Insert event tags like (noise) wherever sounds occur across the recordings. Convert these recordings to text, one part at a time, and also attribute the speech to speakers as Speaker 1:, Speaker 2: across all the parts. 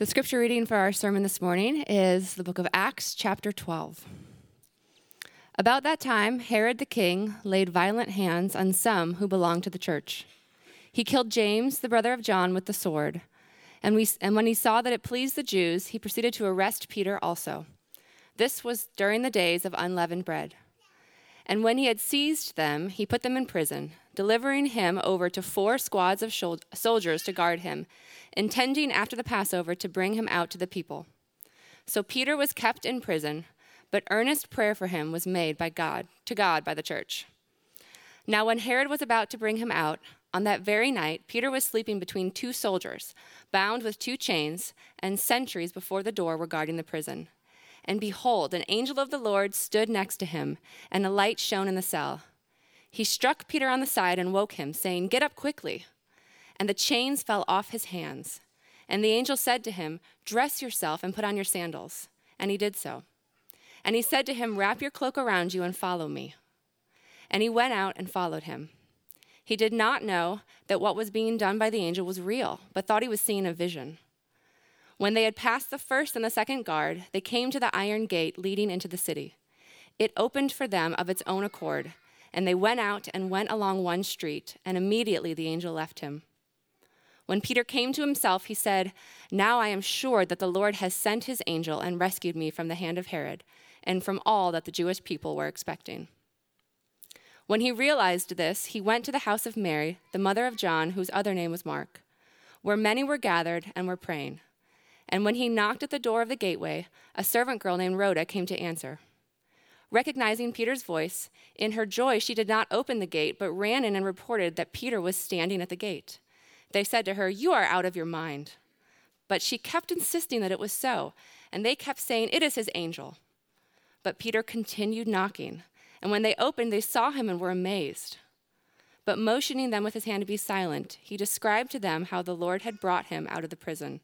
Speaker 1: The scripture reading for our sermon this morning is the book of Acts, chapter 12. About that time, Herod the king laid violent hands on some who belonged to the church. He killed James, the brother of John, with the sword. And, we, and when he saw that it pleased the Jews, he proceeded to arrest Peter also. This was during the days of unleavened bread. And when he had seized them, he put them in prison, delivering him over to four squads of soldiers to guard him intending after the Passover to bring him out to the people. So Peter was kept in prison, but earnest prayer for him was made by God to God by the church. Now when Herod was about to bring him out, on that very night Peter was sleeping between two soldiers, bound with two chains, and sentries before the door were guarding the prison. And behold, an angel of the Lord stood next to him, and a light shone in the cell. He struck Peter on the side and woke him, saying, Get up quickly and the chains fell off his hands. And the angel said to him, Dress yourself and put on your sandals. And he did so. And he said to him, Wrap your cloak around you and follow me. And he went out and followed him. He did not know that what was being done by the angel was real, but thought he was seeing a vision. When they had passed the first and the second guard, they came to the iron gate leading into the city. It opened for them of its own accord, and they went out and went along one street, and immediately the angel left him. When Peter came to himself, he said, Now I am sure that the Lord has sent his angel and rescued me from the hand of Herod and from all that the Jewish people were expecting. When he realized this, he went to the house of Mary, the mother of John, whose other name was Mark, where many were gathered and were praying. And when he knocked at the door of the gateway, a servant girl named Rhoda came to answer. Recognizing Peter's voice, in her joy she did not open the gate, but ran in and reported that Peter was standing at the gate. They said to her, You are out of your mind. But she kept insisting that it was so, and they kept saying, It is his angel. But Peter continued knocking, and when they opened, they saw him and were amazed. But motioning them with his hand to be silent, he described to them how the Lord had brought him out of the prison.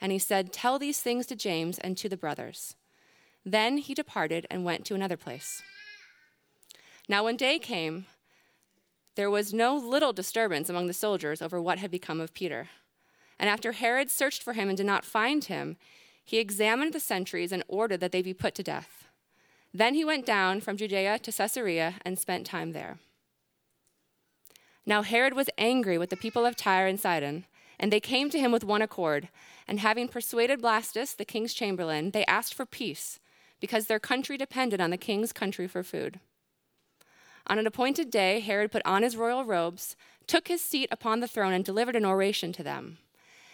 Speaker 1: And he said, Tell these things to James and to the brothers. Then he departed and went to another place. Now, when day came, there was no little disturbance among the soldiers over what had become of Peter. And after Herod searched for him and did not find him, he examined the sentries and ordered that they be put to death. Then he went down from Judea to Caesarea and spent time there. Now Herod was angry with the people of Tyre and Sidon, and they came to him with one accord. And having persuaded Blastus, the king's chamberlain, they asked for peace, because their country depended on the king's country for food. On an appointed day, Herod put on his royal robes, took his seat upon the throne, and delivered an oration to them.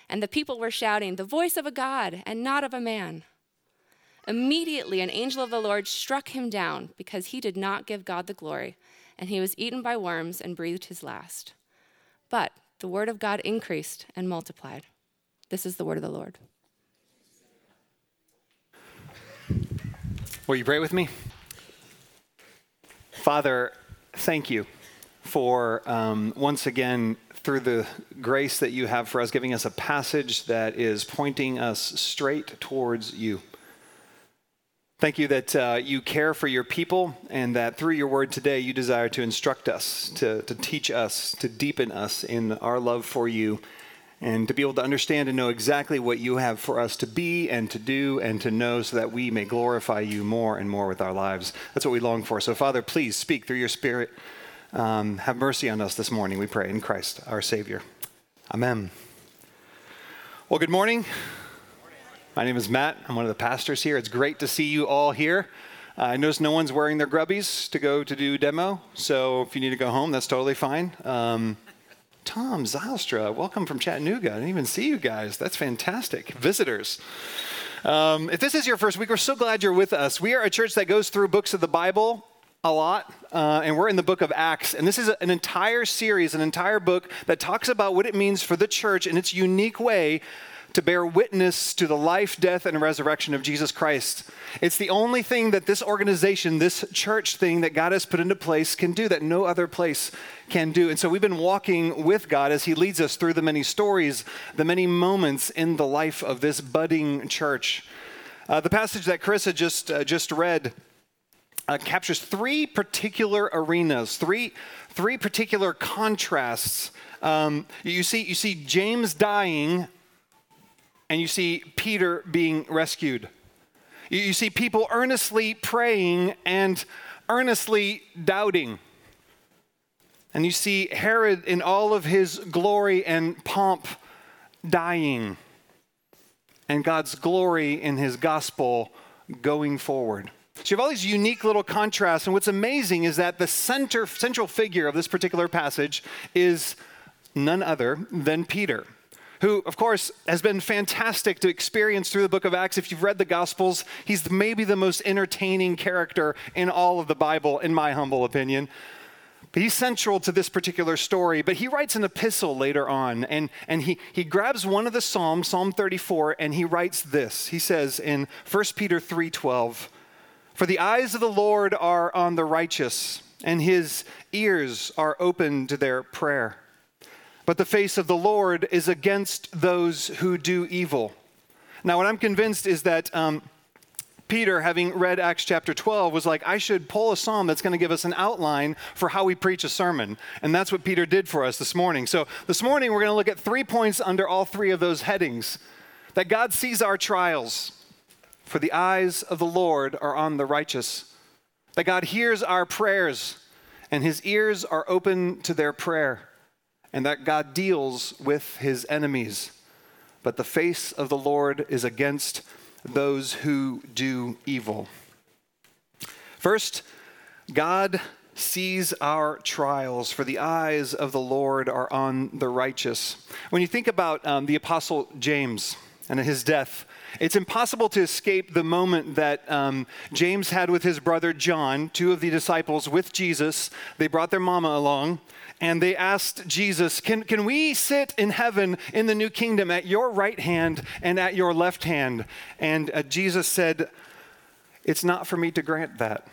Speaker 1: And the people were shouting, The voice of a God and not of a man. Immediately, an angel of the Lord struck him down because he did not give God the glory, and he was eaten by worms and breathed his last. But the word of God increased and multiplied. This is the word of the Lord.
Speaker 2: Will you pray with me? Father, thank you for um, once again, through the grace that you have for us, giving us a passage that is pointing us straight towards you. Thank you that uh, you care for your people and that through your word today, you desire to instruct us, to, to teach us, to deepen us in our love for you and to be able to understand and know exactly what you have for us to be and to do and to know so that we may glorify you more and more with our lives. That's what we long for. So, Father, please speak through your Spirit. Um, have mercy on us this morning, we pray, in Christ, our Savior. Amen. Well, good morning. My name is Matt. I'm one of the pastors here. It's great to see you all here. Uh, I notice no one's wearing their grubbies to go to do demo, so if you need to go home, that's totally fine. Um, Tom Zylstra, welcome from Chattanooga. I didn't even see you guys. That's fantastic. Visitors. Um, if this is your first week, we're so glad you're with us. We are a church that goes through books of the Bible a lot, uh, and we're in the book of Acts. And this is an entire series, an entire book that talks about what it means for the church in its unique way to bear witness to the life, death, and resurrection of Jesus Christ. It's the only thing that this organization, this church thing that God has put into place can do that no other place can do. And so we've been walking with God as He leads us through the many stories, the many moments in the life of this budding church. Uh, the passage that Chris had just, uh, just read uh, captures three particular arenas, three, three particular contrasts. Um, you, see, you see James dying and you see Peter being rescued. You, see people earnestly praying and earnestly doubting. And you see Herod in all of his glory and pomp dying, and God's glory in his gospel going forward. So you have all these unique little contrasts, and what's amazing is that the center, central figure of this particular passage is none other than Peter who, of course, has been fantastic to experience through the book of Acts. If you've read the Gospels, he's maybe the most entertaining character in all of the Bible, in my humble opinion. But he's central to this particular story. But he writes an epistle later on, and, and he, he grabs one of the Psalms, Psalm 34, and he writes this. He says in 1 Peter 3:12, For the eyes of the Lord are on the righteous, and his ears are open to their prayer. But the face of the Lord is against those who do evil. Now, what I'm convinced is that um, Peter, having read Acts chapter 12, was like, I should pull a psalm that's going to give us an outline for how we preach a sermon. And that's what Peter did for us this morning. So, this morning, we're going to look at three points under all three of those headings that God sees our trials, for the eyes of the Lord are on the righteous, that God hears our prayers, and his ears are open to their prayer and that God deals with his enemies. But the face of the Lord is against those who do evil. First, God sees our trials, for the eyes of the Lord are on the righteous. When you think about um, the Apostle James and his death, it's impossible to escape the moment that um, James had with his brother John, two of the disciples with Jesus. They brought their mama along, and they asked Jesus, Can, can we sit in heaven in the new kingdom at your right hand and at your left hand? And uh, Jesus said, It's not for me to grant that.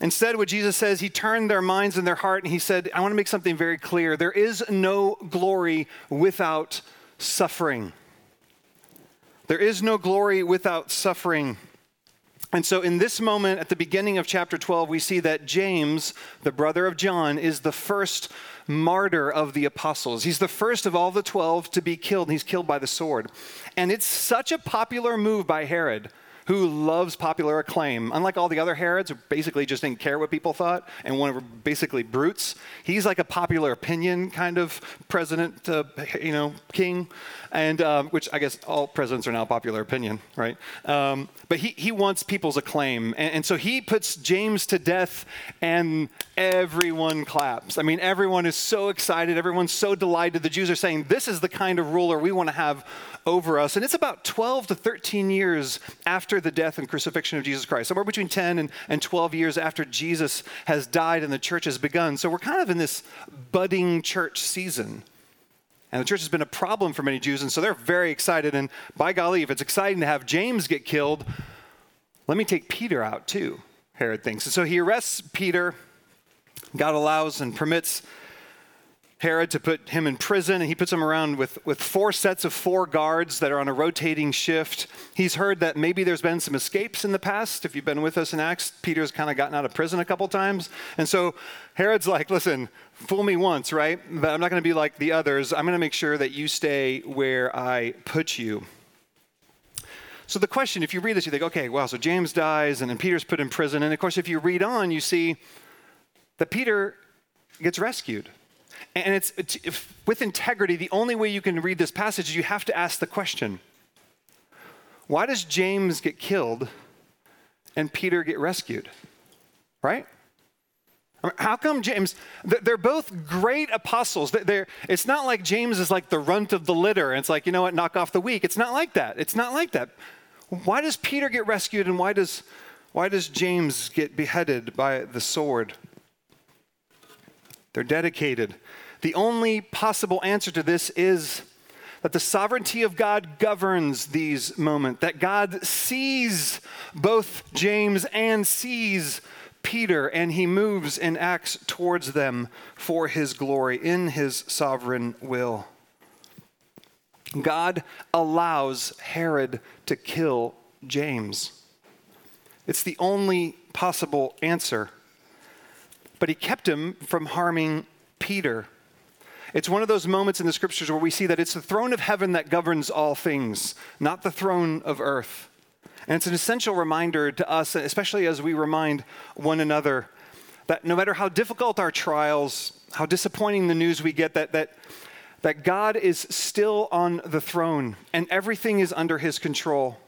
Speaker 2: Instead, what Jesus says, he turned their minds and their heart and he said, I want to make something very clear. There is no glory without suffering. There is no glory without suffering. And so, in this moment at the beginning of chapter 12, we see that James, the brother of John, is the first martyr of the apostles. He's the first of all the 12 to be killed, he's killed by the sword. And it's such a popular move by Herod who loves popular acclaim. Unlike all the other Herods, who basically just didn't care what people thought and were basically brutes, he's like a popular opinion kind of president, uh, you know, king, and um, which I guess all presidents are now popular opinion, right? Um, but he, he wants people's acclaim. And, and so he puts James to death, and everyone claps. I mean, everyone is so excited, everyone's so delighted. The Jews are saying, This is the kind of ruler we want to have over us. And it's about 12 to 13 years after the death and crucifixion of Jesus Christ, somewhere between 10 and, and 12 years after Jesus has died and the church has begun. So we're kind of in this budding church season. And the church has been a problem for many Jews, and so they're very excited. And by golly, if it's exciting to have James get killed, let me take Peter out too, Herod thinks. And so he arrests Peter. God allows and permits Herod to put him in prison, and he puts him around with, with four sets of four guards that are on a rotating shift. He's heard that maybe there's been some escapes in the past. If you've been with us in Acts, Peter's kind of gotten out of prison a couple times. And so Herod's like, listen, fool me once, right? But I'm not going to be like the others. I'm going to make sure that you stay where I put you. So the question, if you read this, you think, okay, well, so James dies and then Peter's put in prison. And of course, if you read on, you see that Peter gets rescued. And it's, with integrity, the only way you can read this passage is you have to ask the question why does James get killed and Peter get rescued? Right? How come James? They're both great apostles. They're, it's not like James is like the runt of the litter it's like, you know what, knock off the weak. It's not like that. It's not like that. Why does Peter get rescued and why does, why does James get beheaded by the sword? They're dedicated. The only possible answer to this is that the sovereignty of God governs these moments, that God sees both James and sees Peter, and he moves and acts towards them for his glory in his sovereign will. God allows Herod to kill James. It's the only possible answer. But he kept him from harming Peter. It's one of those moments in the scriptures where we see that it's the throne of heaven that governs all things, not the throne of earth. And it's an essential reminder to us, especially as we remind one another, that no matter how difficult our trials, how disappointing the news we get, that, that, that God is still on the throne and everything is under his control.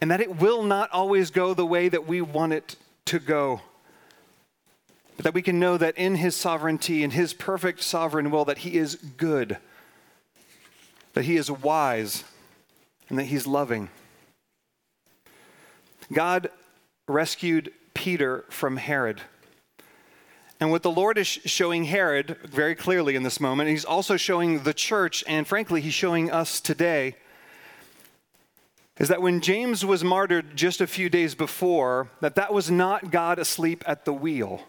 Speaker 2: And that it will not always go the way that we want it to go. But that we can know that in his sovereignty and his perfect sovereign will, that he is good, that he is wise, and that he's loving. God rescued Peter from Herod. And what the Lord is showing Herod very clearly in this moment, he's also showing the church, and frankly, he's showing us today, is that when James was martyred just a few days before, that that was not God asleep at the wheel.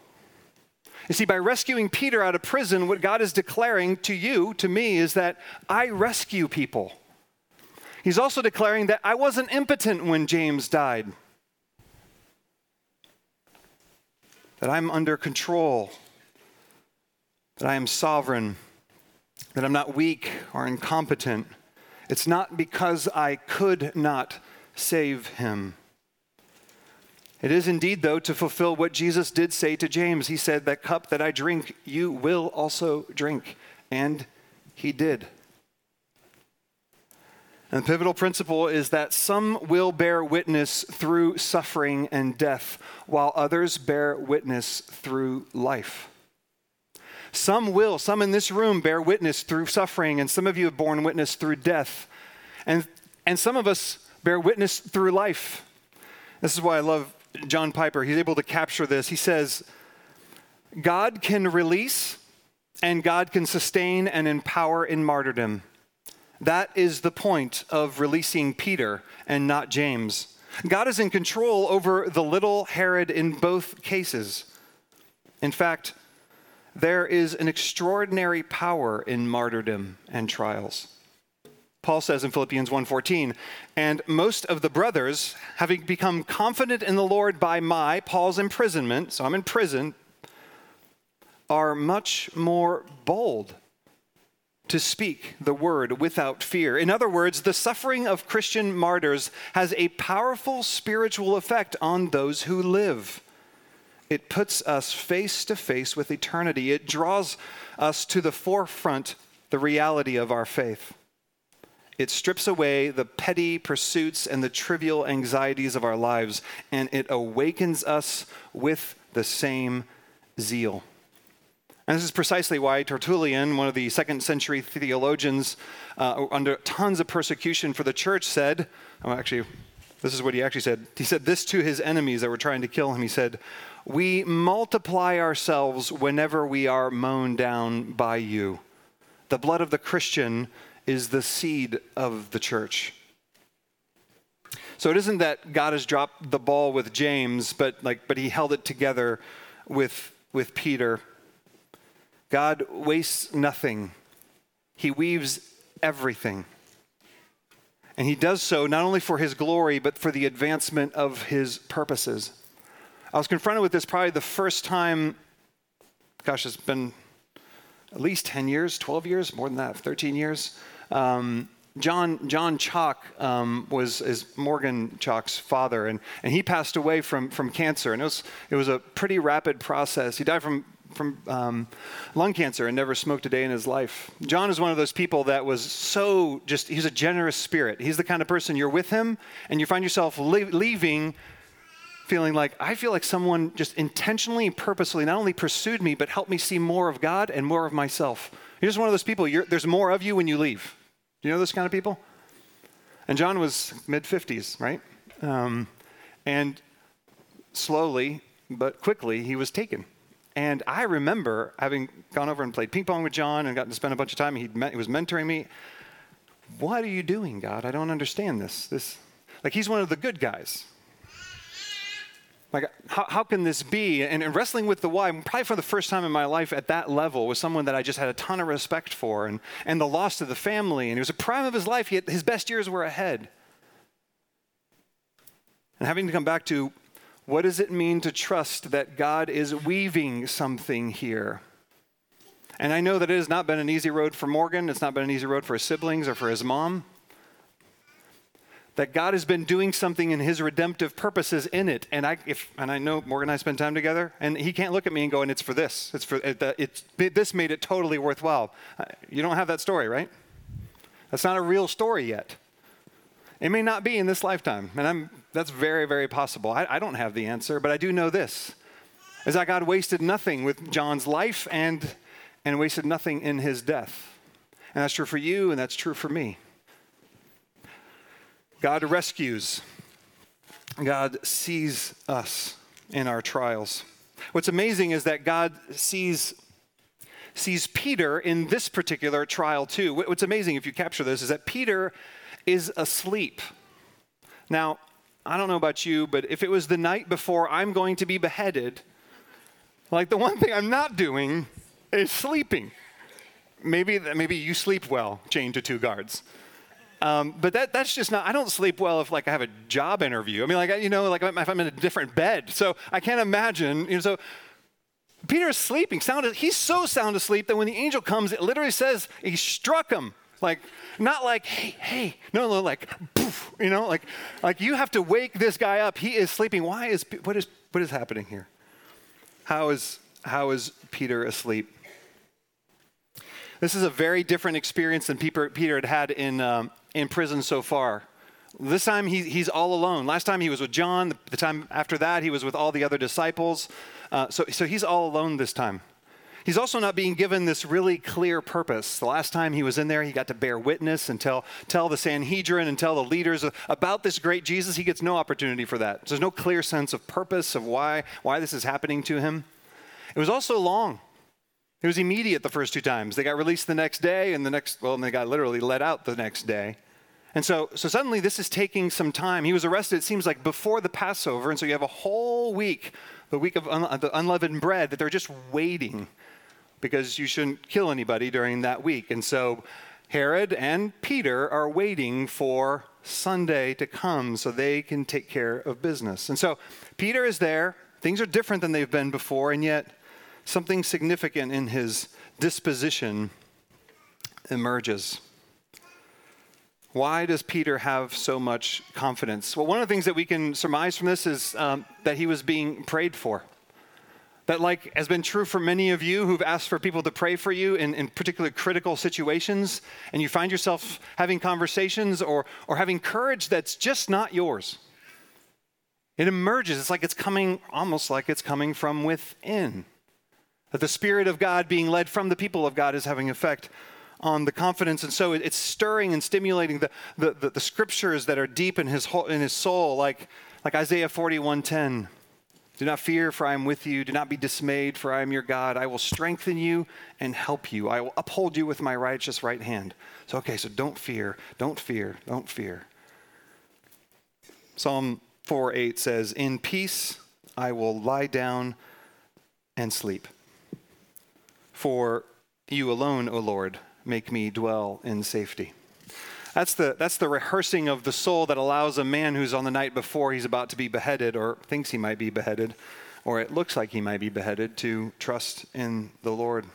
Speaker 2: You see, by rescuing Peter out of prison, what God is declaring to you, to me, is that I rescue people. He's also declaring that I wasn't impotent when James died. that I'm under control, that I am sovereign, that I'm not weak or incompetent. It's not because I could not save him. It is indeed, though, to fulfill what Jesus did say to James. He said, That cup that I drink, you will also drink. And he did. And the pivotal principle is that some will bear witness through suffering and death, while others bear witness through life. Some will, some in this room bear witness through suffering, and some of you have borne witness through death. And, and some of us bear witness through life. This is why I love John Piper. He's able to capture this. He says, God can release and God can sustain and empower in martyrdom. That is the point of releasing Peter and not James. God is in control over the little Herod in both cases. In fact, there is an extraordinary power in martyrdom and trials. Paul says in Philippians 1:14, and most of the brothers, having become confident in the Lord by my Paul's imprisonment, so I'm in prison, are much more bold to speak the word without fear. In other words, the suffering of Christian martyrs has a powerful spiritual effect on those who live. It puts us face to face with eternity. It draws us to the forefront the reality of our faith. It strips away the petty pursuits and the trivial anxieties of our lives, and it awakens us with the same zeal. And this is precisely why Tertullian, one of the second century theologians, uh, under tons of persecution for the church, said, oh, actually, this is what he actually said. He said this to his enemies that were trying to kill him. He said, We multiply ourselves whenever we are mown down by you. The blood of the Christian is the seed of the church. So it isn't that God has dropped the ball with James, but like, but he held it together with, with Peter God wastes nothing, He weaves everything. And He does so not only for His glory, but for the advancement of His purposes. I was confronted with this probably the first time, gosh, it's been at least 10 years, 12 years, more than that, 13 years. Um, John, John Chalk um, was is Morgan Chalk's father, and, and he passed away from, from cancer. And it was, it was a pretty rapid process. He died from from um, lung cancer and never smoked a day in his life. John is one of those people that was so just, he's a generous spirit. He's the kind of person you're with him and you find yourself leaving feeling like, I feel like someone just intentionally and purposely not only pursued me, but helped me see more of God and more of myself. You're just one of those people, there's more of you when you leave. Do you know those kind of people? And John was mid 50s, right? Um, and slowly, but quickly, he was taken. And I remember having gone over and played ping pong with John and gotten to spend a bunch of time. Met, he was mentoring me. What are you doing, God? I don't understand this. This, like, he's one of the good guys. Like, how, how can this be? And, and wrestling with the why, probably for the first time in my life at that level, was someone that I just had a ton of respect for, and, and the loss of the family. And it was a prime of his life. He had, his best years were ahead. And having to come back to what does it mean to trust that God is weaving something here? And I know that it has not been an easy road for Morgan. It's not been an easy road for his siblings or for his mom. That God has been doing something in his redemptive purposes in it. And I, if, and I know Morgan and I spend time together, and he can't look at me and go, and it's for this. It's for, it, it's, this made it totally worthwhile. Uh, you don't have that story, right? That's not a real story yet. It may not be in this lifetime, and I'm, that's very, very possible. I, I don't have the answer, but I do know this is that God wasted nothing with John's life and, and wasted nothing in his death. And that's true for you, and that's true for me. God rescues, God sees us in our trials. What's amazing is that God sees sees Peter in this particular trial too. What's amazing if you capture this is that Peter is asleep. Now, I don't know about you, but if it was the night before I'm going to be beheaded, like the one thing I'm not doing is sleeping. Maybe, maybe you sleep well, chained to two guards. Um, but that, that's just not, I don't sleep well if like I have a job interview. I mean, like, you know, like if I'm in a different bed. So I can't imagine, you know, so Peter is sleeping, sound, he's so sound asleep that when the angel comes, it literally says he struck him. Like, not like, hey, hey, no, no, like, poof, you know, like, like you have to wake this guy up. He is sleeping. Why is, what is, what is happening here? How is, how is Peter asleep? This is a very different experience than Peter, Peter had had in, um, in prison so far. This time he, he's all alone. Last time he was with John. The, the time after that, he was with all the other disciples. Uh, so, so he's all alone this time. He's also not being given this really clear purpose. The last time he was in there, he got to bear witness and tell, tell the Sanhedrin and tell the leaders about this great Jesus. He gets no opportunity for that. So there's no clear sense of purpose of why, why this is happening to him. It was also long. It was immediate the first two times. They got released the next day, and the next, well, and they got literally let out the next day. And so, so suddenly this is taking some time. He was arrested, it seems like, before the Passover. And so you have a whole week, the week of un- the unleavened bread, that they're just waiting because you shouldn't kill anybody during that week. And so Herod and Peter are waiting for Sunday to come so they can take care of business. And so Peter is there. Things are different than they've been before, and yet something significant in his disposition emerges. Why does Peter have so much confidence? Well, one of the things that we can surmise from this is um, that he was being prayed for. That like has been true for many of you who've asked for people to pray for you in, in particular critical situations and you find yourself having conversations or, or having courage that's just not yours. It emerges. It's like it's coming almost like it's coming from within. That the spirit of god being led from the people of god is having effect on the confidence and so it's stirring and stimulating the, the, the, the scriptures that are deep in his, whole, in his soul like, like isaiah 41.10 do not fear, for I am with you. Do not be dismayed, for I am your God. I will strengthen you and help you. I will uphold you with my righteous right hand. So, okay, so don't fear, don't fear, don't fear. Psalm 4 8 says, In peace I will lie down and sleep. For you alone, O Lord, make me dwell in safety. That's the, that's the rehearsing of the soul that allows a man who's on the night before he's about to be beheaded or thinks he might be beheaded or it looks like he might be beheaded to trust in the Lord.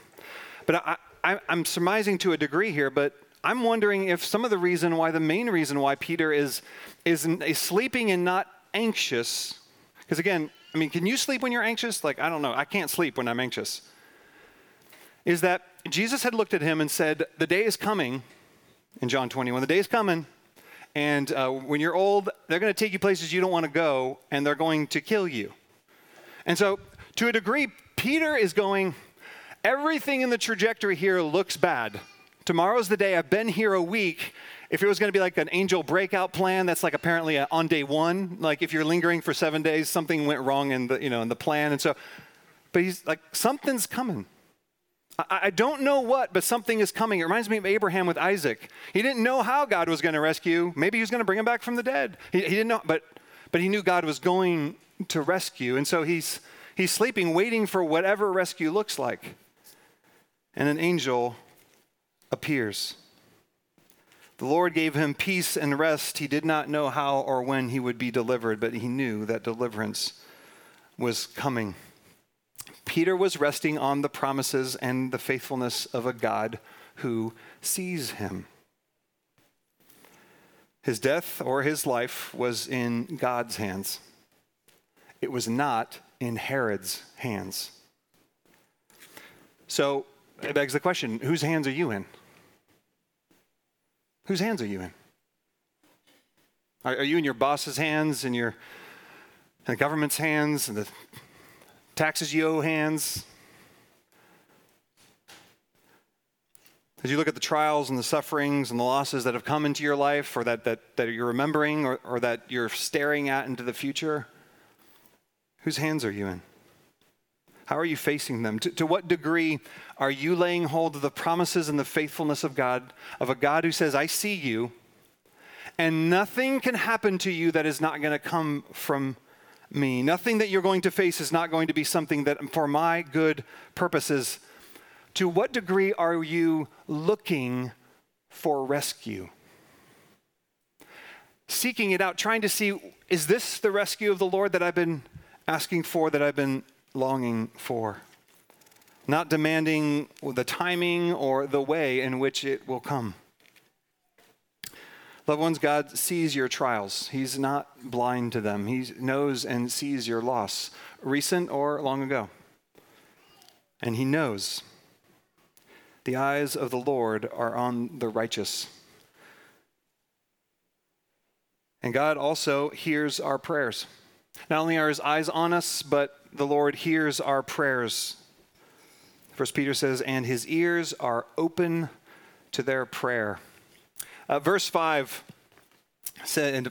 Speaker 2: But I, I, I'm surmising to a degree here, but I'm wondering if some of the reason why, the main reason why Peter is, is, is sleeping and not anxious, because again, I mean, can you sleep when you're anxious? Like, I don't know. I can't sleep when I'm anxious. Is that Jesus had looked at him and said, The day is coming in John 21. The day is coming, and uh, when you're old, they're going to take you places you don't want to go, and they're going to kill you. And so, to a degree, Peter is going, everything in the trajectory here looks bad. Tomorrow's the day. I've been here a week. If it was going to be like an angel breakout plan, that's like apparently on day one. Like if you're lingering for seven days, something went wrong in the you know in the plan, and so. But he's like, something's coming. I don't know what, but something is coming. It reminds me of Abraham with Isaac. He didn't know how God was going to rescue. Maybe he was going to bring him back from the dead. He, he, didn't know, but, but he knew God was going to rescue. And so he's, he's sleeping, waiting for whatever rescue looks like. And an angel appears. The Lord gave him peace and rest. He did not know how or when he would be delivered, but he knew that deliverance was coming. Peter was resting on the promises and the faithfulness of a God who sees him. His death or his life was in God's hands. It was not in Herod's hands. So it begs the question whose hands are you in? Whose hands are you in? Are, you in your boss's hands in your and the government's hands and the taxes you owe hands? As you look at the trials and the sufferings and the losses that have come into your life or that, that, that you're remembering or, or that you're staring at into the future, whose hands are you in? How are you facing them? To, to, what degree are you laying hold of the promises and the faithfulness of God, of a God who says, I see you, and nothing can happen to you that is not going to come from me? Nothing that you're going to face is not going to be something that, for my good purposes, to what degree are you looking for rescue? Seeking it out, trying to see, is this the rescue of the Lord that I've been asking for, that I've been longing for? Not demanding the timing or the way in which it will come. Loved ones, God sees your trials. He's not blind to them. He knows and sees your loss, recent or long ago. And He knows the eyes of the Lord are on the righteous. And God also hears our prayers. Not only are his eyes on us, but the Lord hears our prayers. First Peter says, and his ears are open to their prayer. Uh, verse 5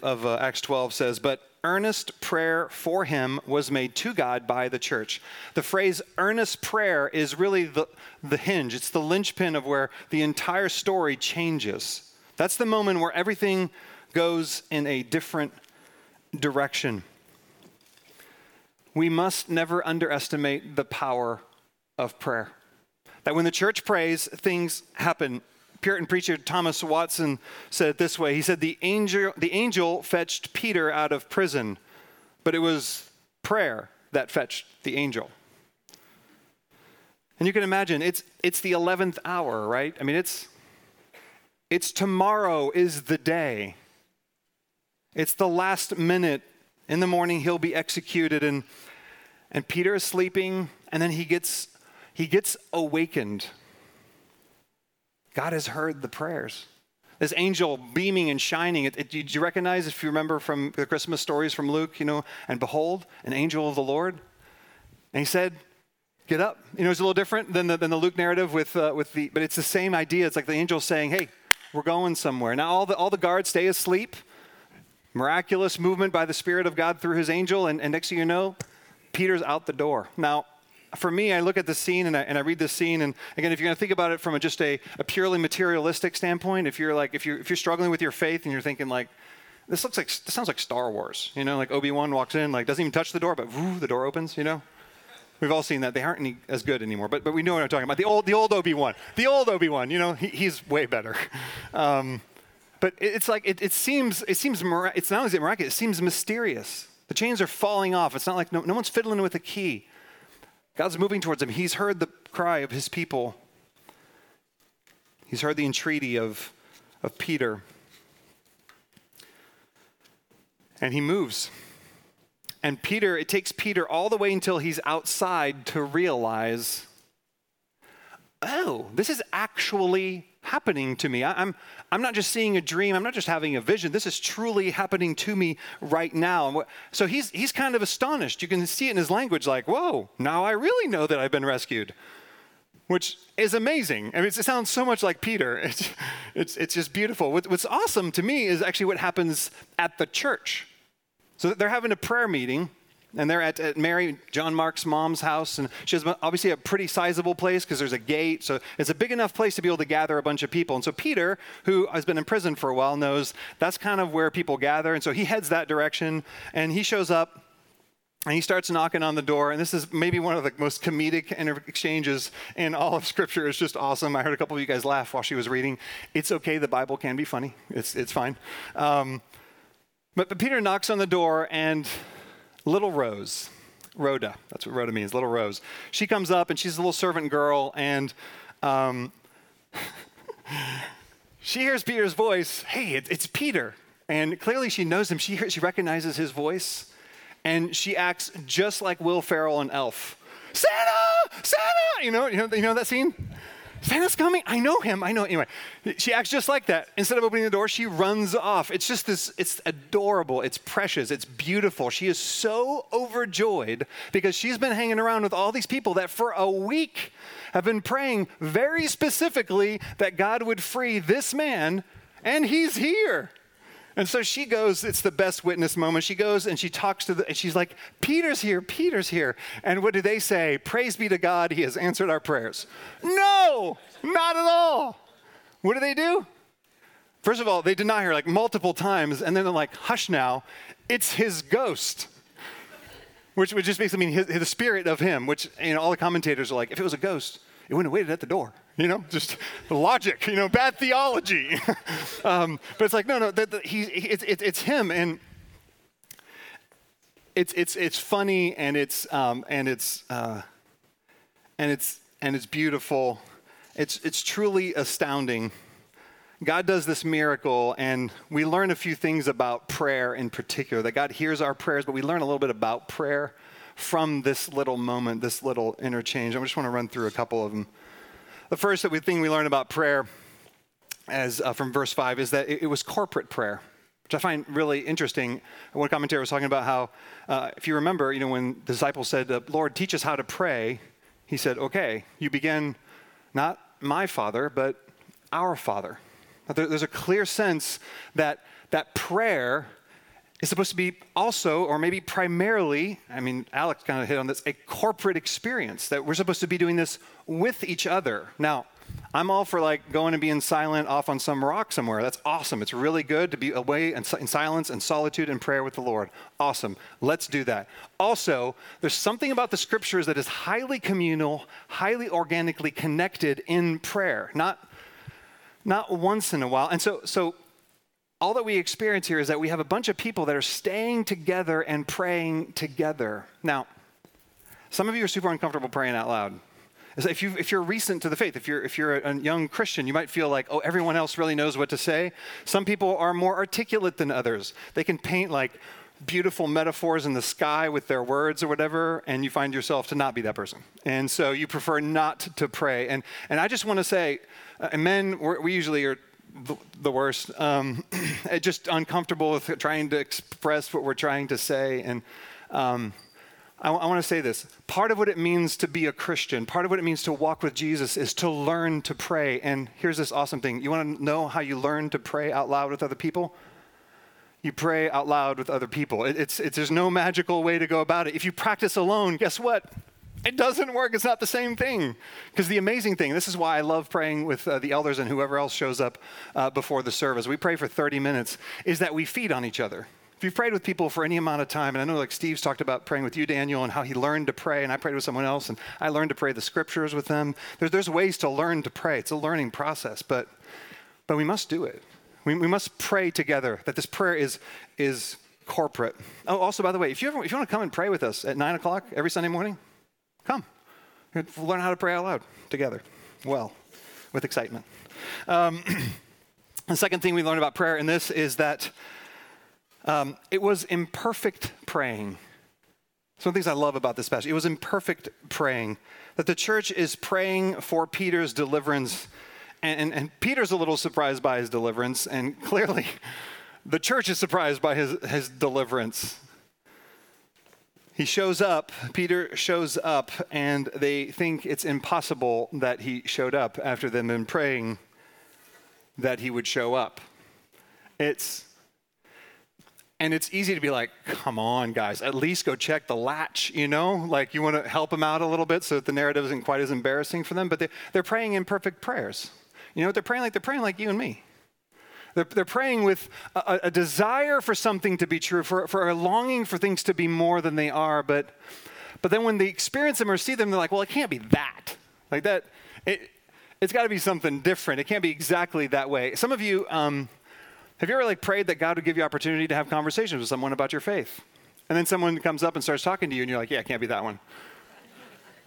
Speaker 2: of uh, Acts 12 says, But earnest prayer for him was made to God by the church. The phrase earnest prayer is really the, the hinge, it's the linchpin of where the entire story changes. That's the moment where everything goes in a different direction. We must never underestimate the power of prayer. That when the church prays, things happen. Puritan preacher Thomas Watson said it this way. He said, the angel, the angel fetched Peter out of prison, but it was prayer that fetched the angel. And you can imagine, it's, it's the 11th hour, right? I mean, it's, it's tomorrow is the day. It's the last minute. In the morning, he'll be executed. And, and Peter is sleeping, and then he gets, he gets awakened God has heard the prayers. This angel beaming and shining. It, it, did you recognize, if you remember from the Christmas stories from Luke, you know, and behold, an angel of the Lord? And he said, Get up. You know, it's a little different than the, than the Luke narrative with, uh, with the, but it's the same idea. It's like the angel saying, Hey, we're going somewhere. Now, all the, all the guards stay asleep. Miraculous movement by the Spirit of God through his angel. And, and next thing you know, Peter's out the door. Now, for me, I look at the scene and I, and I read the scene, and again, if you're going to think about it from a, just a, a, purely materialistic standpoint, if you're like, if you're if you're struggling with your faith and you're thinking like, this looks like this sounds like Star Wars, you know, like Obi Wan walks in, like doesn't even touch the door, but woo, the door opens, you know. We've all seen that. They aren't any, as good anymore, but but we know what I'm talking about. The old the old Obi Wan, the old Obi Wan, you know, he, he's way better. (laughs) Um, but it, it's like it, it seems it seems it's not only is it miraculous, it seems mysterious. The chains are falling off. It's not like no, no one's fiddling with a key. God's moving towards him. He's heard the cry of his people. He's heard the entreaty of, of Peter. And he moves. And Peter, it takes Peter all the way until he's outside to realize, oh, this is actually happening to me. I, am I'm not just seeing a dream. I'm not just having a vision. This is truly happening to me right now. So he's, he's kind of astonished. You can see it in his language like, whoa, now I really know that I've been rescued, which is amazing. I mean, it sounds so much like Peter. (laughs) It's, it's, it's just beautiful. What's awesome to me is actually what happens at the church. So they're having a prayer meeting and they're at, at, Mary, John Mark's mom's house. And she has obviously a pretty sizable place because there's a gate. So it's a big enough place to be able to gather a bunch of people. And so Peter, who has been in prison for a while, knows that's kind of where people gather. And so he heads that direction and he shows up. And he starts knocking on the door, and this is maybe one of the most comedic exchanges in all of Scripture. It's just awesome. I heard a couple of you guys laugh while she was reading. It's okay, the Bible can be funny. It's, it's fine. Um, but, but Peter knocks on the door, and Little Rose, Rhoda. That's what Rhoda means, little Rose. She comes up and she's a little servant girl, and um, (laughs) she hears Peter's voice. Hey, it, it's Peter. And clearly she knows him. She, she recognizes his voice, and she acts just like Will Ferrell and Elf. Santa! Santa! You know, you know, you know that scene? Santa's coming. I know him. I know. Anyway, she acts just like that. Instead of opening the door, she runs off. It's just this, it's adorable. It's precious. It's beautiful. She is so overjoyed because she's been hanging around with all these people that for a week have been praying very specifically that God would free this man, and he's here. And so she goes, it's the best witness moment. She goes and she talks to the, and she's like, Peter's here, Peter's here. And what do they say? Praise be to God, he has answered our prayers. No, not at all. What do they do? First of all, they deny her like multiple times, and then they're like, hush now, it's his ghost. Which, which just basically mean his, the spirit of him, which you know, all the commentators are like, if it was a ghost, it wouldn't have waited at the door. (laughs) You know, just logic, you know, bad theology. (laughs) um, but it's like, no, no, the, the, he, it's, it's, it's him. And it's, it's, it's funny and it's, um, and, it's, uh, and, it's, and it's beautiful. It's, it's truly astounding. God does this miracle, and we learn a few things about prayer in particular that God hears our prayers, but we learn a little bit about prayer from this little moment, this little interchange. I just want to run through a couple of them. The first thing we learn about prayer, as uh, from verse five, is that it, it, was corporate prayer, which I find really interesting. One commentator was talking about how, uh, if you remember, you know, when the disciples said, "Lord, teach us how to pray," he said, "Okay, you begin not my Father, but our Father." There, there's a clear sense that that prayer is supposed to be also, or maybe primarily, I mean, Alex kind of hit on this, a corporate experience, that we're supposed to be doing this with each other. Now, I'm all for like going and being silent off on some rock somewhere. That's awesome. It's really good to be away in, in silence and solitude and prayer with the Lord. Awesome. Let's do that. Also, there's something about the scriptures that is highly communal, highly organically connected in prayer, not, not once in a while. And so, so all that we experience here is that we have a bunch of people that are staying together and praying together. Now, some of you are super uncomfortable praying out loud. If, you, if you're recent to the faith, if you're, if you're a young Christian, you might feel like, oh, everyone else really knows what to say. Some people are more articulate than others. They can paint like beautiful metaphors in the sky with their words or whatever, and you find yourself to not be that person. And so you prefer not to pray. And, and I just want to say, uh, men, we usually are the, the worst. Um, (clears throat) just uncomfortable with trying to express what we're trying to say. And um, I, I want to say this part of what it means to be a Christian, part of what it means to walk with Jesus is to learn to pray. And here's this awesome thing you want to know how you learn to pray out loud with other people? You pray out loud with other people. It, it's, it's, there's no magical way to go about it. If you practice alone, guess what? It doesn't work. It's not the same thing. Because the amazing thing, this is why I love praying with uh, the elders and whoever else shows up uh, before the service. We pray for 30 minutes, is that we feed on each other. If you've prayed with people for any amount of time, and I know like Steve's talked about praying with you, Daniel, and how he learned to pray, and I prayed with someone else, and I learned to pray the scriptures with them. There's, there's ways to learn to pray. It's a learning process, but, but we must do it. We, we must pray together, that this prayer is, is corporate. Oh, also, by the way, if you, ever, if you want to come and pray with us at 9 o'clock every Sunday morning, Come. Learn how to pray out loud together. Well, with excitement. Um, (clears throat) the second thing we learn about prayer in this is that um, it was imperfect praying. Some things I love about this passage. It was imperfect praying. That the church is praying for Peter's deliverance. And, and, and, Peter's a little surprised by his deliverance. And (laughs) clearly, the church is surprised by his, his deliverance. He shows up, Peter shows up, and they think it's impossible that he showed up after them been praying that he would show up. It's and it's easy to be like, come on, guys, at least go check the latch, you know? Like you want to help them out a little bit so that the narrative isn't quite as embarrassing for them, but they, they're praying imperfect prayers. You know what they're praying like? They're praying like you and me. They're, they're praying with a, a, desire for something to be true, for, for a longing for things to be more than they are. But, but then when they experience them or see them, they're like, well, it can't be that. Like that, it, it's got to be something different. It can't be exactly that way. Some of you, um, have you ever like prayed that God would give you opportunity to have conversations with someone about your faith? And then someone comes up and starts talking to you, and you're like, yeah, it can't be that one.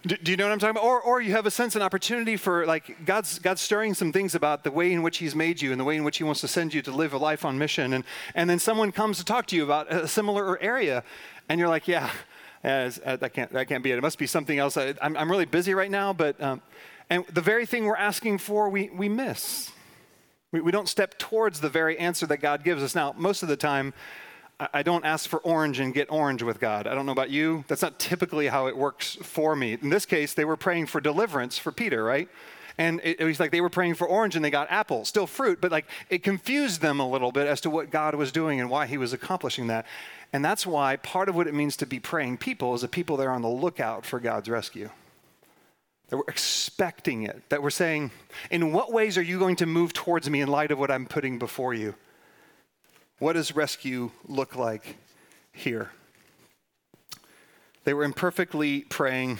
Speaker 2: Do, do, you know what I'm talking about? Or, or you have a sense and opportunity for like God's, God's stirring some things about the way in which He's made you and the way in which He wants to send you to live a life on mission. And, and then someone comes to talk to you about a similar area, and you're like, yeah, as, uh, that, can't, that can't be it. It must be something else. I, am I'm really busy right now, but, um, and the very thing we're asking for, we, we miss. We, we don't step towards the very answer that God gives us. Now, most of the time, I don't ask for orange and get orange with God. I don't know about you. That's not typically how it works for me. In this case, they were praying for deliverance for Peter, right? And it, it, was like they were praying for orange and they got apple, still fruit, but like it confused them a little bit as to what God was doing and why he was accomplishing that. And that's why part of what it means to be praying people is a people that are on the lookout for God's rescue. That we're expecting it, that we're saying, in what ways are you going to move towards me in light of what I'm putting before you? What does rescue look like here? They were imperfectly praying.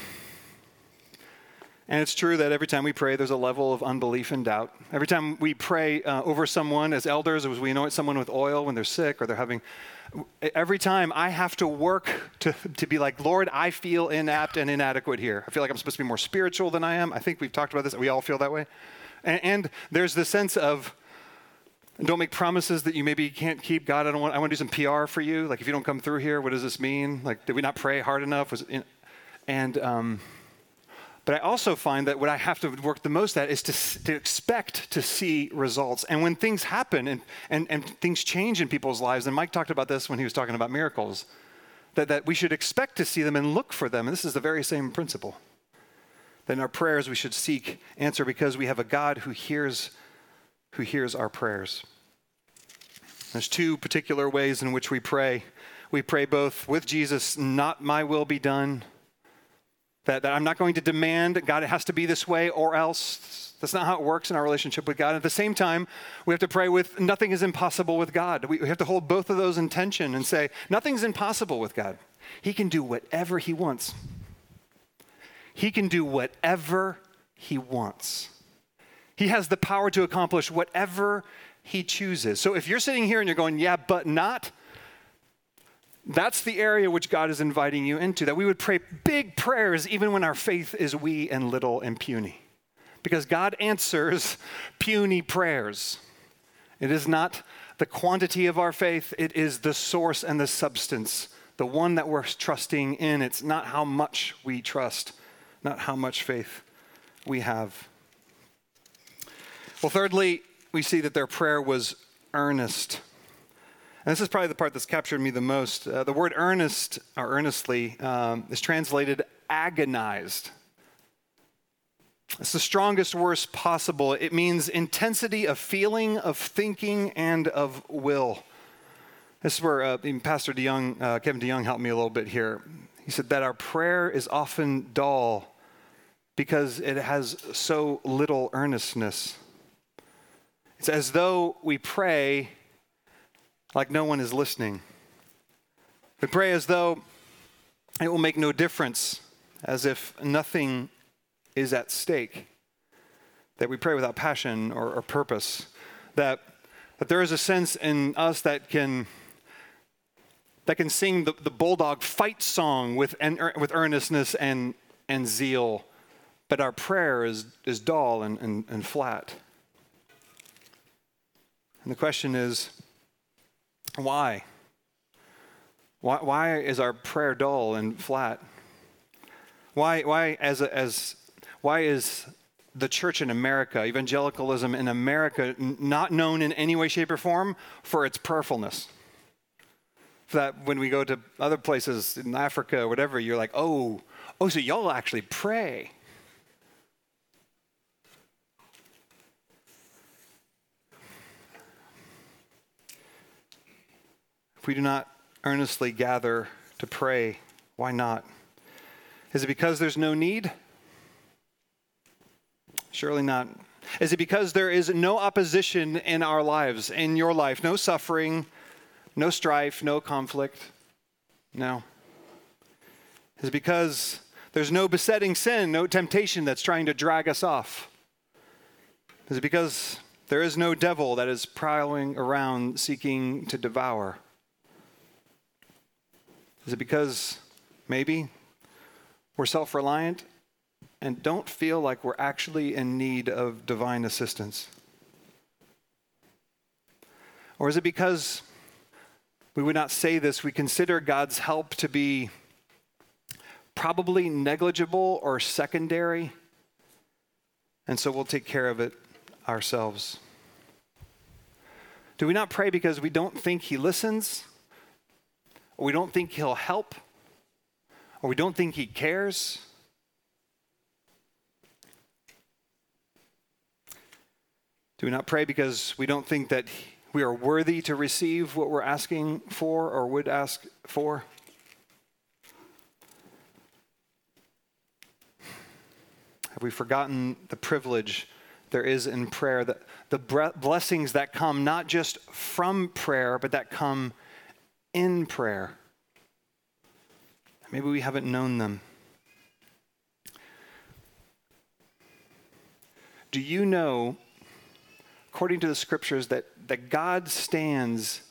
Speaker 2: And it's true that every time we pray, there's a level of unbelief and doubt. Every time we pray uh, over someone as elders, as we anoint someone with oil when they're sick or they're having, every time I have to work to, to be like, Lord, I feel inapt and inadequate here. I feel like I'm supposed to be more spiritual than I am. I think we've talked about this. We all feel that way. And, and there's the sense of, and don't make promises that you maybe can't keep. God, I don't want. I want to do some PR for you. Like, if you don't come through here, what does this mean? Like, did we not pray hard enough? Was and um, but I also find that what I have to work the most at is to, to expect to see results. And when things happen and, and, and things change in people's lives, and Mike talked about this when he was talking about miracles, that, that we should expect to see them and look for them. And this is the very same principle. That in our prayers we should seek answer because we have a God who hears who hears our prayers. There's two particular ways in which we pray. We pray both with Jesus, not my will be done, that, that I'm not going to demand, God, it has to be this way or else. That's not how it works in our relationship with God. At the same time, we have to pray with nothing is impossible with God. We, we have to hold both of those in tension and say, nothing's impossible with God. He can do whatever He wants. He can do whatever He wants. He has the power to accomplish whatever he chooses. So if you're sitting here and you're going, yeah, but not, that's the area which God is inviting you into, that we would pray big prayers even when our faith is wee and little and puny. Because God answers puny prayers. It is not the quantity of our faith, it is the source and the substance, the one that we're trusting in. It's not how much we trust, not how much faith we have. Well, thirdly, we see that their prayer was earnest. And this is probably the part that's captured me the most. Uh, the word earnest, or earnestly, um, is translated agonized. It's the strongest word possible. It means intensity of feeling, of thinking, and of will. This is where uh, Pastor DeYoung, uh, Kevin DeYoung helped me a little bit here. He said that our prayer is often dull because it has so little earnestness. It's as though we pray like no one is listening. We pray as though it will make no difference, as if nothing is at stake. That we pray without passion or, or purpose. That, that there is a sense in us that can that can sing the, the bulldog fight song with, er, with earnestness and, and zeal, but our prayer is, is dull and, and, and flat. And the question is why? Why, why is our prayer dull and flat? Why, why, as, a, as, why is the church in America, evangelicalism in America, not known in any way, shape, or form for its prayerfulness? That when we go to other places in Africa or whatever, you're like, oh, oh, so y'all actually pray. If we do not earnestly gather to pray, why not? Is it because there's no need? Surely not. Is it because there is no opposition in our lives, in your life? No suffering, no strife, no conflict? No. Is it because there's no besetting sin, no temptation that's trying to drag us off? Is it because there is no devil that is prowling around seeking to devour? Is it because maybe we're self reliant and don't feel like we're actually in need of divine assistance? Or is it because we would not say this, we consider God's help to be probably negligible or secondary, and so we'll take care of it ourselves? Do we not pray because we don't think He listens, or we don't think He'll help, or we don't think He cares? Do we not pray because we don't think that we are worthy to receive what we're asking for or would ask for? Have we forgotten the privilege there is in prayer, that the blessings that come not just from prayer, but that come in prayer? Maybe we haven't known them. Do you know, according to the scriptures, that, that God stands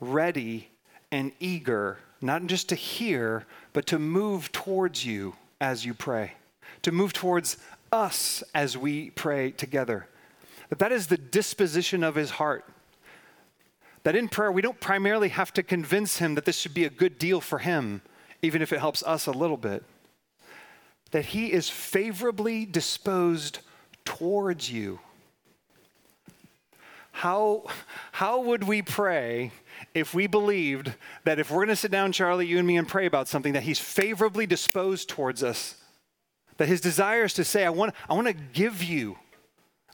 Speaker 2: ready and eager, not just to hear, but to move towards you as you pray, to move towards us as we pray together? That that is the disposition of his heart. That in prayer, we don't primarily have to convince him that this should be a good deal for him even if it helps us a little bit, that He is favorably disposed towards you. How, how would we pray if we believed that if we're going to sit down, Charlie, you and me, and pray about something, that He's favorably disposed towards us? That His desire is to say, I want, I want to give you,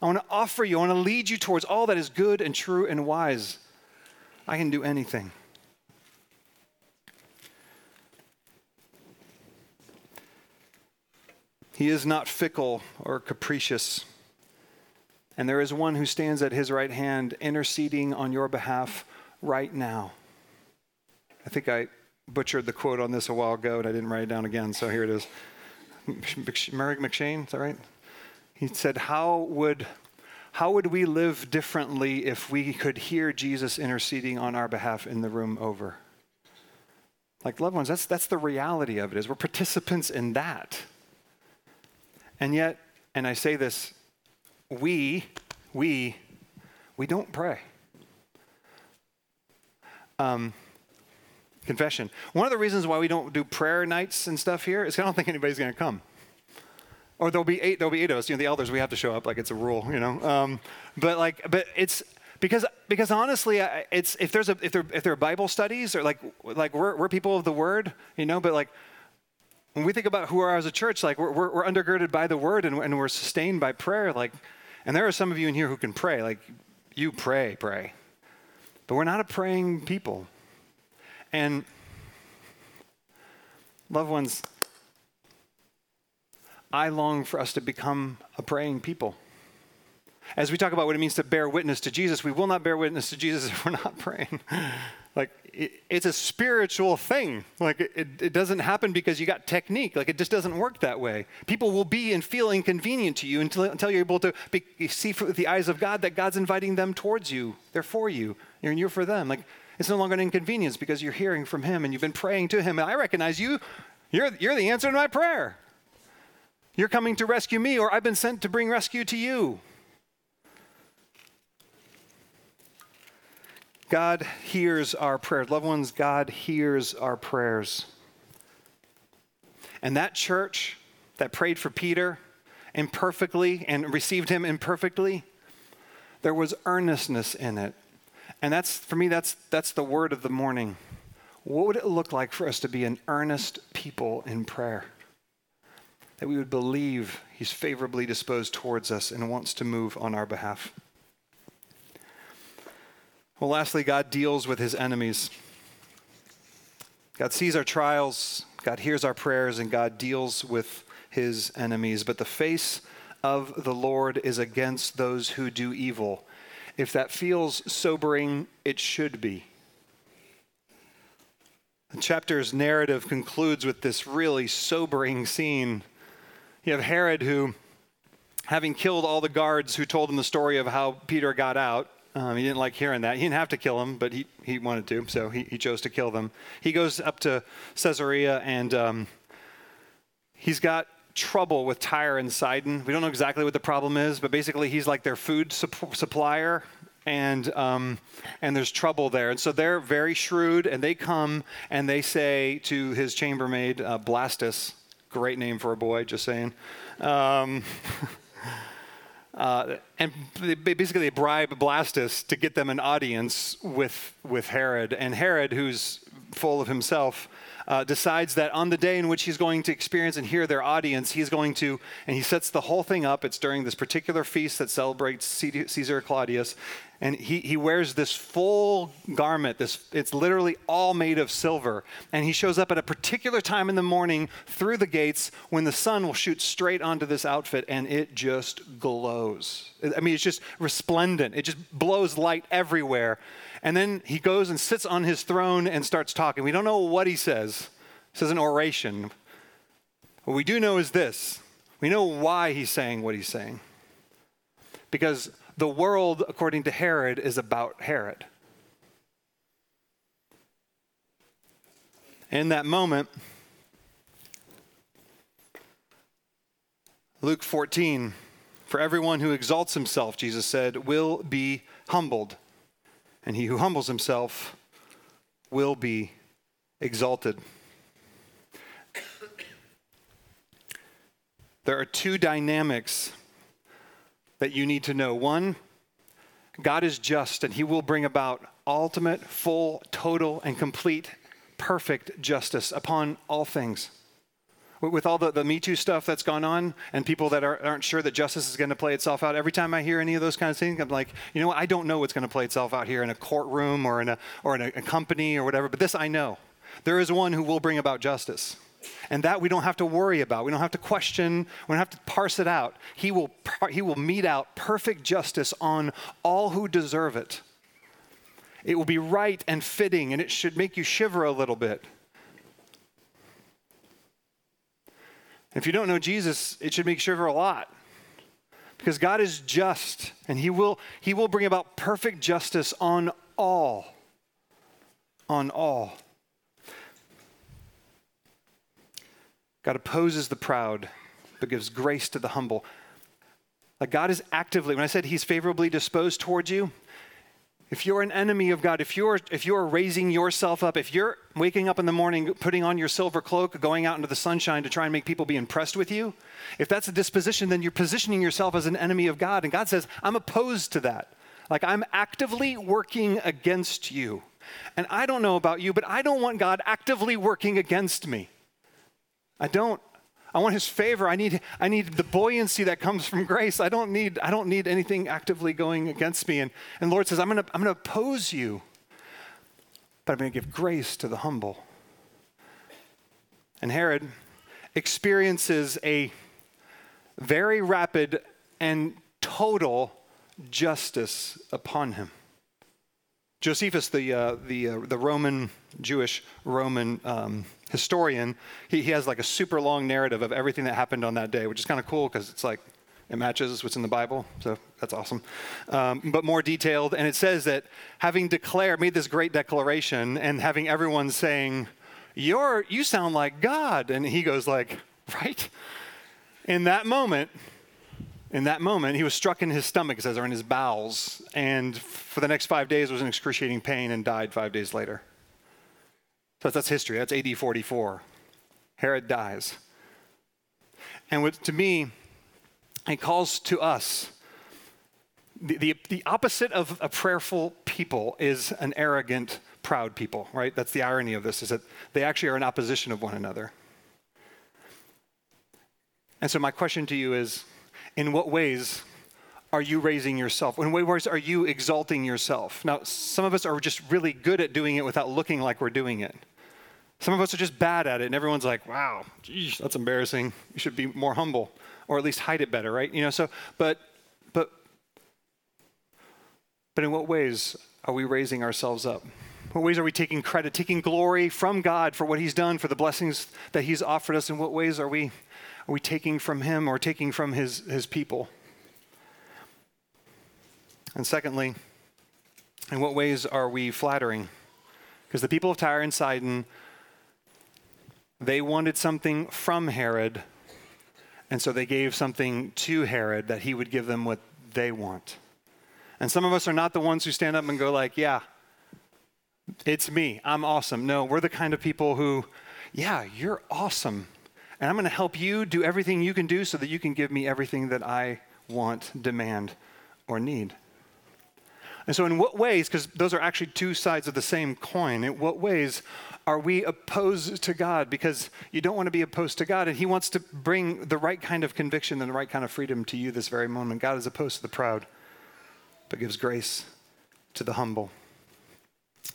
Speaker 2: I want to offer you, I want to lead you towards all that is good and true and wise. I can do anything. He is not fickle or capricious. And there is one who stands at his right hand interceding on your behalf right now. I think I butchered the quote on this a while ago and I didn't write it down again, so here it is. (laughs) Murray M'Cheyne, is that right? He said, How would, how would we live differently if we could hear Jesus interceding on our behalf in the room over? Like loved ones, that's, that's the reality of it is we're participants in that. And yet, and I say this, we, we, we don't pray. Um, confession. One of the reasons why we don't do prayer nights and stuff here is I don't think anybody's going to come. Or there'll be eight. There'll be eight of us. You know, the elders. We have to show up like it's a rule. You know. Um, but like, but it's because because honestly, it's if there's a if there if there are Bible studies or like like we're we're people of the Word. You know, but like when we think about who we are as a church, like we're, we're, we're undergirded by the word and, and, we're sustained by prayer. Like, and there are some of you in here who can pray. Like, you pray, pray. But we're not a praying people. And loved ones, I long for us to become a praying people. As we talk about what it means to bear witness to Jesus, we will not bear witness to Jesus (laughs) if we're not praying. like it, it's a spiritual thing. Like it, it doesn't happen because you got technique. Like it just doesn't work that way. People will be and feel inconvenient to you until, until you're able to be, see with the eyes of God that God's inviting them towards you. They're for you, and you're for them. Like it's no longer an inconvenience because you're hearing from Him and you've been praying to Him. And I recognize you. You're, you're the answer to my prayer. You're coming to rescue me, or I've been sent to bring rescue to you. God hears our prayers. Loved ones, God hears our prayers. And that church that prayed for Peter imperfectly and received him imperfectly, there was earnestness in it. And that's, for me, that's, that's the word of the morning. What would it look like for us to be an earnest people in prayer? That we would believe he's favorably disposed towards us and wants to move on our behalf. Well, lastly, God deals with his enemies. God sees our trials, God hears our prayers, and God deals with his enemies. But the face of the Lord is against those who do evil. If that feels sobering, it should be. The chapter's narrative concludes with this really sobering scene. You have Herod who, having killed all the guards who told him the story of how Peter got out, Um, he didn't like hearing that. He didn't have to kill them, but he, he wanted to, so he, he chose to kill them. He goes up to Caesarea and um, he's got trouble with Tyre and Sidon. We don't know exactly what the problem is, but basically he's like their food supp- supplier and um, and there's trouble there. And so they're very shrewd, and they come and they say to his chambermaid uh, Blastus, great name for a boy, just saying. Um, (laughs) uh, and they, basically, they bribe Blastus to get them an audience with with Herod. And Herod, who's full of himself, uh, decides that on the day in which he's going to experience and hear their audience, he's going to, and he sets the whole thing up. It's during this particular feast that celebrates Caesar Claudius. And he, he wears this full garment. This, it's literally all made of silver. And he shows up at a particular time in the morning through the gates when the sun will shoot straight onto this outfit and it just glows. I mean, it's just resplendent. It just blows light everywhere. And then he goes and sits on his throne and starts talking. We don't know what he says. He says an oration. What we do know is this we know why he's saying what he's saying. Because the world, according to Herod, is about Herod. In that moment, Luke 14, for everyone who exalts himself, Jesus said, will be humbled and he who humbles himself will be exalted. There are two dynamics that you need to know. One, God is just and he will bring about ultimate, full, total, and complete, perfect justice upon all things with all the, the Me Too stuff that's gone on and people that are, aren't sure that justice is going to play itself out, every time I hear any of those kinds of things, I'm like, you know what? I don't know what's going to play itself out here in a courtroom or in a, or in a, a company or whatever, but this I know. There is one who will bring about justice. And that we don't have to worry about. We don't have to question. We don't have to parse it out. He will, he will mete out perfect justice on all who deserve it. It will be right and fitting, and it should make you shiver a little bit. If you don't know Jesus, it should make shiver a lot. Because God is just, and He will, he will bring about perfect justice on all. On all. God opposes the proud, but gives grace to the humble. Like God is actively, when I said He's favorably disposed towards you, if you're an enemy of God, if you're, if you're raising yourself up, if you're waking up in the morning, putting on your silver cloak, going out into the sunshine to try and make people be impressed with you, if that's a disposition, then you're positioning yourself as an enemy of God. And God says, I'm opposed to that. Like I'm actively working against you. And I don't know about you, but I don't want God actively working against me. I don't. I want his favor. I need, I need the buoyancy that comes from grace. I don't need, I don't need anything actively going against me. And, and Lord says, I'm going to I'm going to oppose you, but I'm going to give grace to the humble. And Herod experiences a very rapid and total justice upon him. Josephus, the, uh, the, uh, the Roman, Jewish Roman um, historian, he, he has like a super long narrative of everything that happened on that day, which is kind of cool because it's like it matches what's in the Bible, so that's awesome. Um, but more detailed, and it says that having declared, made this great declaration, and having everyone saying, "You're, you sound like God," and he goes like, "Right." In that moment, in that moment, he was struck in his stomach, it says, or in his bowels, and for the next five days was in excruciating pain and died five days later. So that's history. That's AD 44. Herod dies. And to me, it calls to us the, the, the, opposite of a prayerful people is an arrogant, proud people, right? That's the irony of this, is that they actually are in opposition of one another. And so my question to you is, in what ways are you raising yourself? In what ways are you exalting yourself? Now, some of us are just really good at doing it without looking like we're doing it. Some of us are just bad at it, and everyone's like, wow, geez, that's embarrassing. You should be more humble, or at least hide it better, right? You know, so, but, but, but in what ways are we raising ourselves up? What ways are we taking credit, taking glory from God for what He's done, for the blessings that He's offered us? In what ways are we, are we taking from Him or taking from His, his people? And secondly, In what ways are we flattering? Because the people of Tyre and Sidon, they wanted something from Herod, and so they gave something to Herod that he would give them what they want. And some of us are not the ones who stand up and go like, "Yeah, it's me. I'm awesome." No, we're the kind of people who, "Yeah, you're awesome." And I'm going to help you do everything you can do so that you can give me everything that I want, demand, or need. And so, in what ways, because those are actually two sides of the same coin, in what ways are we opposed to God? Because you don't want to be opposed to God, and He wants to bring the right kind of conviction and the right kind of freedom to you this very moment. God is opposed to the proud, but gives grace to the humble.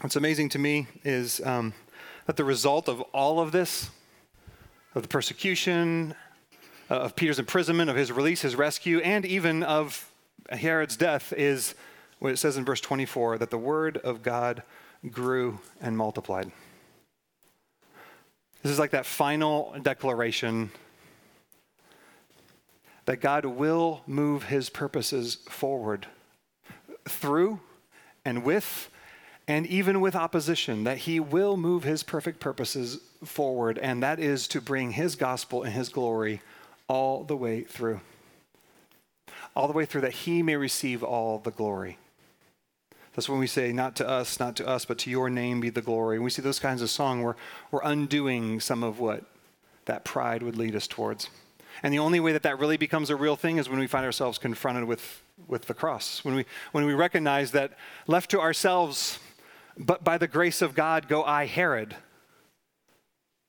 Speaker 2: What's amazing to me is um, that the result of all of this, of the persecution, uh, of Peter's imprisonment, of his release, his rescue, and even of Herod's death is what it says in verse 24 that the word of God grew and multiplied. This is like that final declaration that God will move his purposes forward through and with and even with opposition, that he will move his perfect purposes forward, and that is to bring his gospel and his glory all the way through. All the way through, that he may receive all the glory. That's when we say, not to us, not to us, but to your name be the glory. And we see those kinds of song where we're undoing some of what that pride would lead us towards. And the only way that that really becomes a real thing is when we find ourselves confronted with, with the cross. When we, when we recognize that left to ourselves, but by the grace of God, go I, Herod.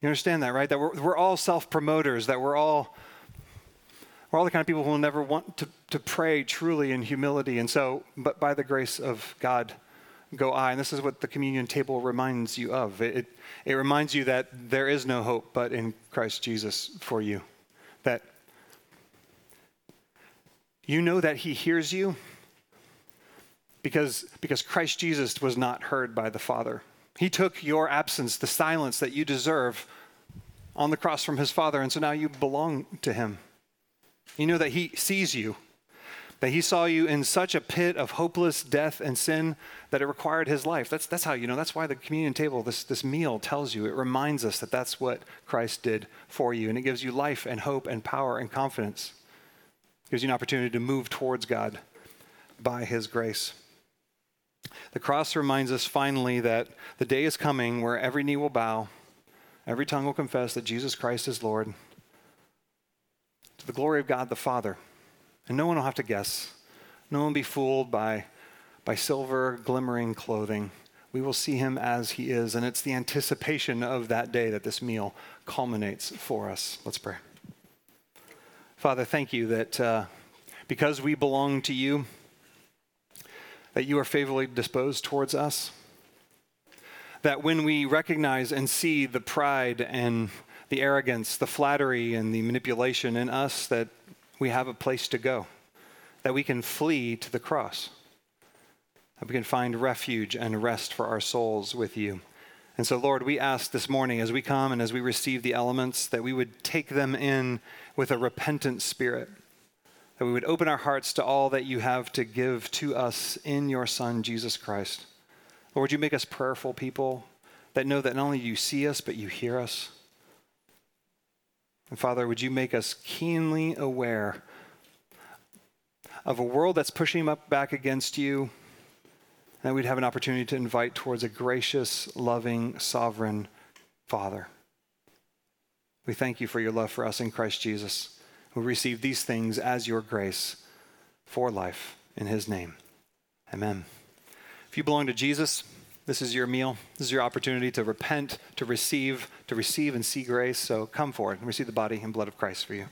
Speaker 2: You understand that, right? That we're, we're all self promoters, that we're all. We're all the kind of people who will never want to, to pray truly in humility. And so, but by the grace of God, go I. And this is what the communion table reminds you of. It, it, it reminds you that there is no hope but in Christ Jesus for you. That you know that He hears you because, because Christ Jesus was not heard by the Father. He took your absence, the silence that you deserve, on the cross from His Father, and so now you belong to Him. You know that He sees you, that He saw you in such a pit of hopeless death and sin that it required His life. That's, that's how you know. That's why the communion table, this, this meal, tells you. It reminds us that that's what Christ did for you, and it gives you life and hope and power and confidence. It gives you an opportunity to move towards God by His grace. The cross reminds us finally that the day is coming where every knee will bow, every tongue will confess that Jesus Christ is Lord, the glory of God the Father. And no one will have to guess. No one be fooled by, by silver glimmering clothing. We will see him as he is, and it's the anticipation of that day that this meal culminates for us. Let's pray. Father, thank you that uh, because we belong to you, that you are favorably disposed towards us. That when we recognize and see the pride and the arrogance, the flattery and the manipulation in us, that we have a place to go, that we can flee to the cross, that we can find refuge and rest for our souls with you. And so, Lord, we ask this morning as we come and as we receive the elements that we would take them in with a repentant spirit that we would open our hearts to all that you have to give to us in your Son, Jesus Christ. Lord, you make us prayerful people that know that not only do you see us, but you hear us. And Father, would you make us keenly aware of a world that's pushing up back against you, and that we'd have an opportunity to invite towards a gracious, loving, sovereign Father. We thank you for your love for us in Christ Jesus who receive these things as your grace for life in his name. Amen. If you belong to Jesus, this is your meal. This is your opportunity to repent, to receive, to receive and see grace. So come forward and receive the body and blood of Christ for you.